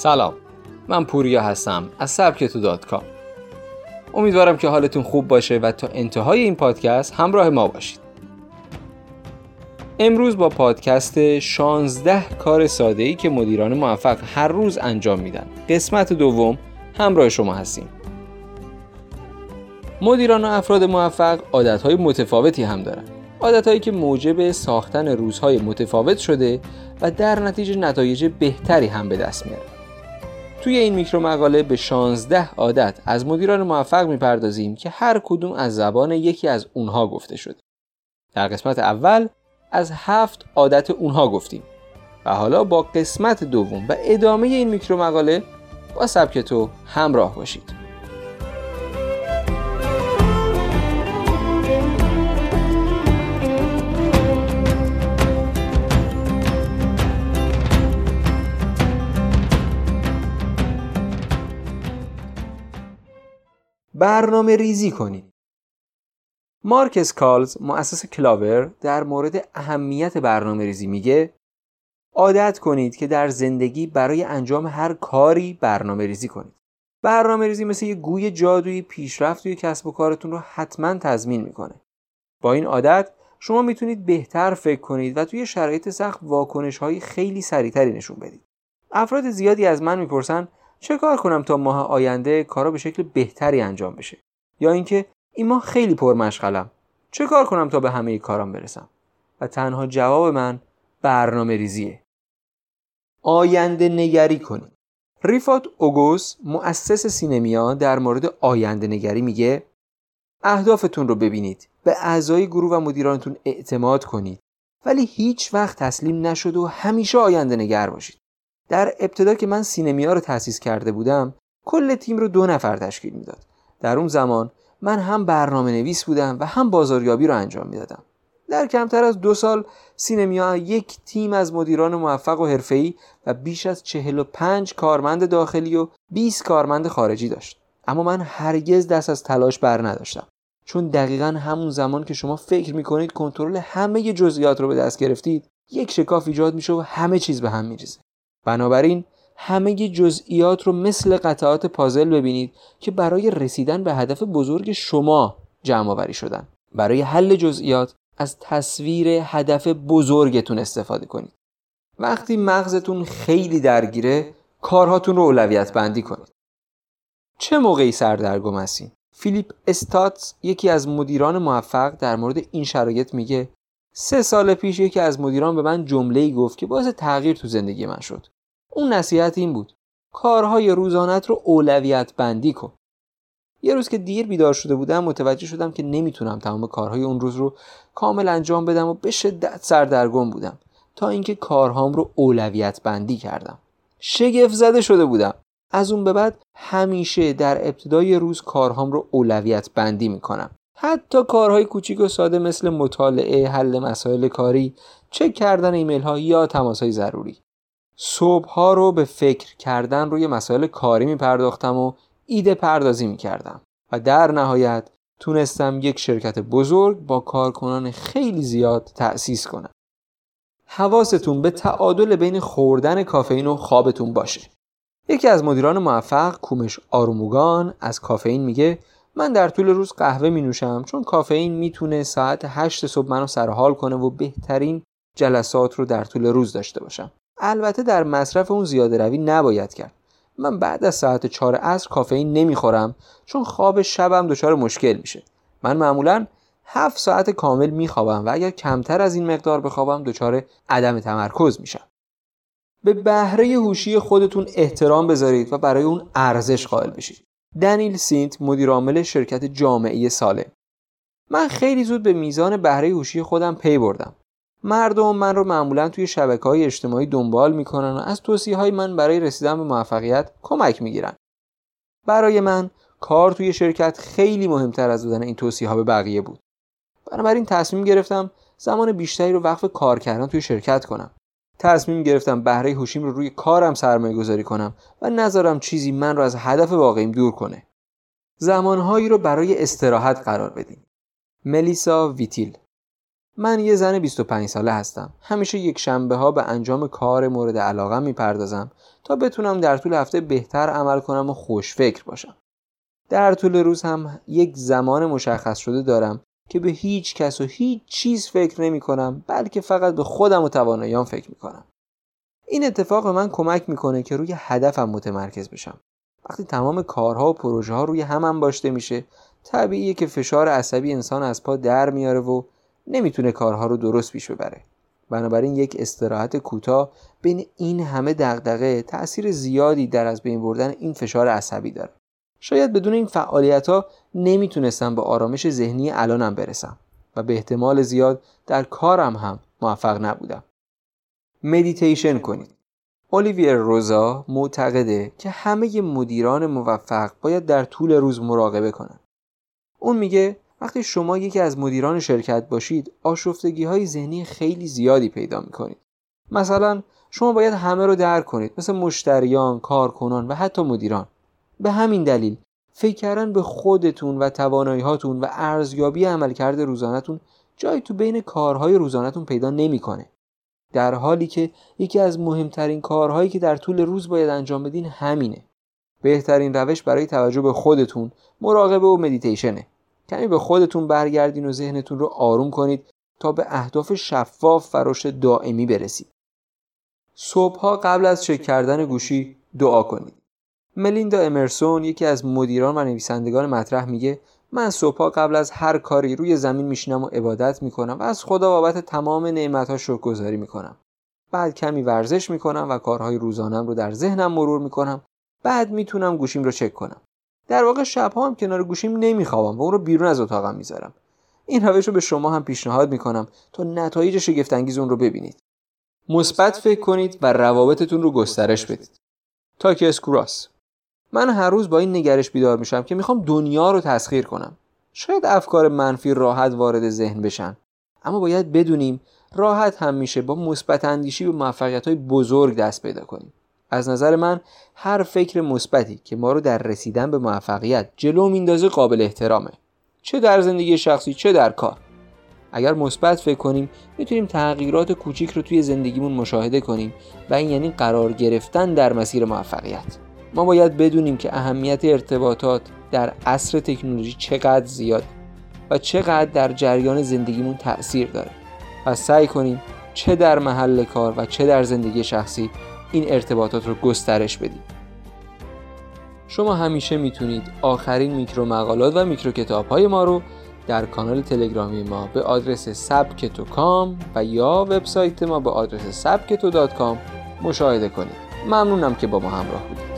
سلام من پوریا هستم از سبکتو دات کام. امیدوارم که حالتون خوب باشه و تا انتهای این پادکست همراه ما باشید. امروز با پادکست 16 کار ساده ای که مدیران موفق هر روز انجام میدن. قسمت دوم همراه شما هستیم. مدیران و افراد موفق عادتهای متفاوتی هم دارن. عادتهایی که موجب ساختن روزهای متفاوت شده و در نتیجه نتایج بهتری هم به دست میاره توی این میکرو مقاله به 16 عادت از مدیران موفق می‌پردازیم که هر کدوم از زبان یکی از اونها گفته شده. در قسمت اول از هفت عادت اونها گفتیم و حالا با قسمت دوم و ادامه این میکرو مقاله با سبک تو همراه باشید. برنامه ریزی کنید. مارکس کالز مؤسس کلاور در مورد اهمیت برنامه ریزی میگه عادت کنید که در زندگی برای انجام هر کاری برنامه ریزی کنید. برنامه ریزی مثل یه گوی جادویی پیشرفت توی کسب و کارتون رو حتما تضمین می‌کنه. با این عادت شما می‌تونید بهتر فکر کنید و توی شرایط سخت واکنش های خیلی سریعتری نشون بدید. افراد زیادی از من می‌پرسن چه کار کنم تا ماه آینده کارا به شکل بهتری انجام بشه؟ یا اینکه این ماه خیلی پرمشغلم چه کار کنم تا به همه کارام برسم؟ و تنها جواب من برنامه ریزیه. آینده نگری کنید ریفات اوگوس مؤسس سینمیا در مورد آینده نگری میگه اهدافتون رو ببینید. به اعضای گروه و مدیرانتون اعتماد کنید. ولی هیچ وقت تسلیم نشد و همیشه آینده نگر باشید. در ابتدا که من سینمیا رو تأسیس کرده بودم کل تیم رو دو نفر تشکیل می‌داد. در اون زمان من هم برنامه نویس بودم و هم بازاریابی رو انجام می‌دادم. در کمتر از دو سال سینمیا یک تیم از مدیران موفق و حرفه‌ای و بیش از 45 کارمند داخلی و 20 کارمند خارجی داشت. اما من هرگز دست از تلاش بر نداشتم. چون دقیقا همون زمان که شما فکر می‌کنید کنترل همه جزئیات رو به دست گرفتید یک شکاف ایجاد میشه و همه چیز به هم میریزه. بنابراین همه جزئیات رو مثل قطعات پازل ببینید که برای رسیدن به هدف بزرگ شما جمع آوری شدن. برای حل جزئیات از تصویر هدف بزرگتون استفاده کنید. وقتی مغزتون خیلی درگیره کارهاتون رو اولویت بندی کنید. چه موقعی سردرگم هستین؟ فیلیپ استاتس یکی از مدیران موفق در مورد این شرایط میگه سه سال پیش یکی از مدیران به من جمله گفت که باعث تغییر تو زندگی من شد. اون نصیحت این بود. کارهای روزانت رو اولویت بندی کن. یه روز که دیر بیدار شده بودم متوجه شدم که نمی‌تونم تمام کارهای اون روز رو کامل انجام بدم و به شدت سردرگم بودم تا اینکه کارهام رو اولویت بندی کردم. شگفت زده شده بودم. از اون به بعد همیشه در ابتدای روز کارهام رو اولویت بندی می‌کنم. حتی کارهای کوچیک و ساده مثل مطالعه، حل مسائل کاری، چک کردن ایمیل ها یا تماس های ضروری. صبح ها رو به فکر کردن روی مسائل کاری می پرداختم و ایده پردازی می کردم و در نهایت تونستم یک شرکت بزرگ با کارکنان خیلی زیاد تأسیس کنم. حواستون به تعادل بین خوردن کافئین و خوابتون باشه. یکی از مدیران موفق کومش آروموگان از کافئین میگه من در طول روز قهوه می نوشم چون کافئین می‌تونه ساعت 8 صبح منو سرحال کنه و بهترین جلسات رو در طول روز داشته باشم البته در مصرف اون زیاده روی نباید کرد. من بعد از ساعت 4 عصر کافئین نمی‌خورم چون خواب شبم دچار مشکل میشه. من معمولا 7 ساعت کامل میخوابم و اگر کمتر از این مقدار بخوابم دچار عدم تمرکز میشم. به بهره هوشی خودتون احترام بذارید و برای اون ارزش قائل بشید. دنیل سینت مدیرعامل شرکت جامعه سالم. من خیلی زود به میزان بهره هوشی خودم پی بردم. مردم من رو معمولا توی شبکه های اجتماعی دنبال می‌کنن و از توصیه های من برای رسیدن به موفقیت کمک می‌گیرن برای من کار توی شرکت خیلی مهمتر از دادن این توصیه ها به بقیه بود بنابراین تصمیم گرفتم زمان بیشتری رو وقف کار کردن توی شرکت کنم تصمیم گرفتم بهره هوشیم رو روی کارم سرمایه گذاری کنم و نذارم چیزی من رو از هدف واقعیم دور کنه. زمانهایی رو برای استراحت قرار بدیم. ملیسا ویتیل من یه زن 25 ساله هستم. همیشه یک شنبه ها به انجام کار مورد علاقه می‌پردازم تا بتونم در طول هفته بهتر عمل کنم و خوش فکر باشم. در طول روز هم یک زمان مشخص شده دارم که به هیچ کس و هیچ چیز فکر نمی کنم بلکه فقط به خودم و تواناییام فکر می کنم. این اتفاق من کمک می‌کنه که روی هدفم متمرکز بشم. وقتی تمام کارها و پروژه ها روی همم باشته میشه طبیعیه که فشار عصبی انسان از پا در میاره و نمی‌تونه کارها رو درست پیش ببره. بنابراین یک استراحت کوتاه بین این همه دغدغه تاثیر زیادی در از بین بردن این فشار عصبی داره. شاید بدون این فعالیت ها نمی‌تونستم به آرامش ذهنی الانم برسم و به احتمال زیاد در کارم هم موفق نبودم. مدیتیشن کنید. الیویر روزا معتقده که همه مدیران موفق باید در طول روز مراقبه کنند. اون میگه وقتی شما یکی از مدیران شرکت باشید آشفتگی های ذهنی خیلی زیادی پیدا می‌کنید. مثلا شما باید همه رو درک کنید مثل مشتریان، کارکنان و حتی مدیران. به همین دلیل فکر کردن به خودتون و توانایی هاتون و ارزیابی عملکرد روزانهتون جایی تو بین کارهای روزانهتون پیدا نمی‌کنه. در حالی که یکی از مهمترین کارهایی که در طول روز باید انجام بدین همینه. بهترین روش برای توجه به خودتون مراقبه و مدیتیشنه. کمی به خودتون برگردین و ذهنتون رو آروم کنید تا به اهداف شفاف و رشد دائمی برسید. صبحها قبل از چک کردن گوشی دعا کنید. ملیندا امرسون یکی از مدیران و نویسندگان مطرح میگه من صبحها قبل از هر کاری روی زمین میشینم و عبادت می‌کنم و از خدا بابت تمام نعمتها شکرگزاری می‌کنم بعد کمی ورزش می‌کنم و کارهای روزانم رو در ذهنم مرور می‌کنم بعد می‌تونم گوشیم رو چک کنم در واقع شبها هم کنار گوشیم نمیخوابم و اون رو بیرون از اتاقم می‌ذارم. این روش رو به شما هم پیشنهاد می‌کنم تا نتایج شگفتانگیز اون رو ببینید. مثبت فکر کنید و روابطتون رو گسترش بدید. تاکس کراس من هر روز با این نگرش بیدار میشم که می‌خوام دنیا رو تسخیر کنم. شاید افکار منفی راحت وارد ذهن بشن اما باید بدونیم راحت هم میشه با مثبت اندیشی به موفقیت های بزرگ دست پیدا کنیم. از نظر من هر فکر مثبتی که ما رو در رسیدن به موفقیت جلو میندازه قابل احترامه. چه در زندگی شخصی چه در کار. اگر مثبت فکر کنیم می‌تونیم تغییرات کوچیک رو توی زندگیمون مشاهده کنیم و این یعنی قرار گرفتن در مسیر موفقیت. ما باید بدونیم که اهمیت ارتباطات در عصر تکنولوژی چقدر زیاد و چقدر در جریان زندگیمون تأثیر داره و سعی کنیم چه در محل کار و چه در زندگی شخصی این ارتباطات رو گسترش بدیم شما همیشه می‌تونید آخرین میکرو مقالات و میکرو کتاب های ما رو در کانال تلگرامی ما به آدرس سبکتو کام و یا وبسایت ما به آدرس سبکتو مشاهده کنید. ممنونم که با ما همراه بودید.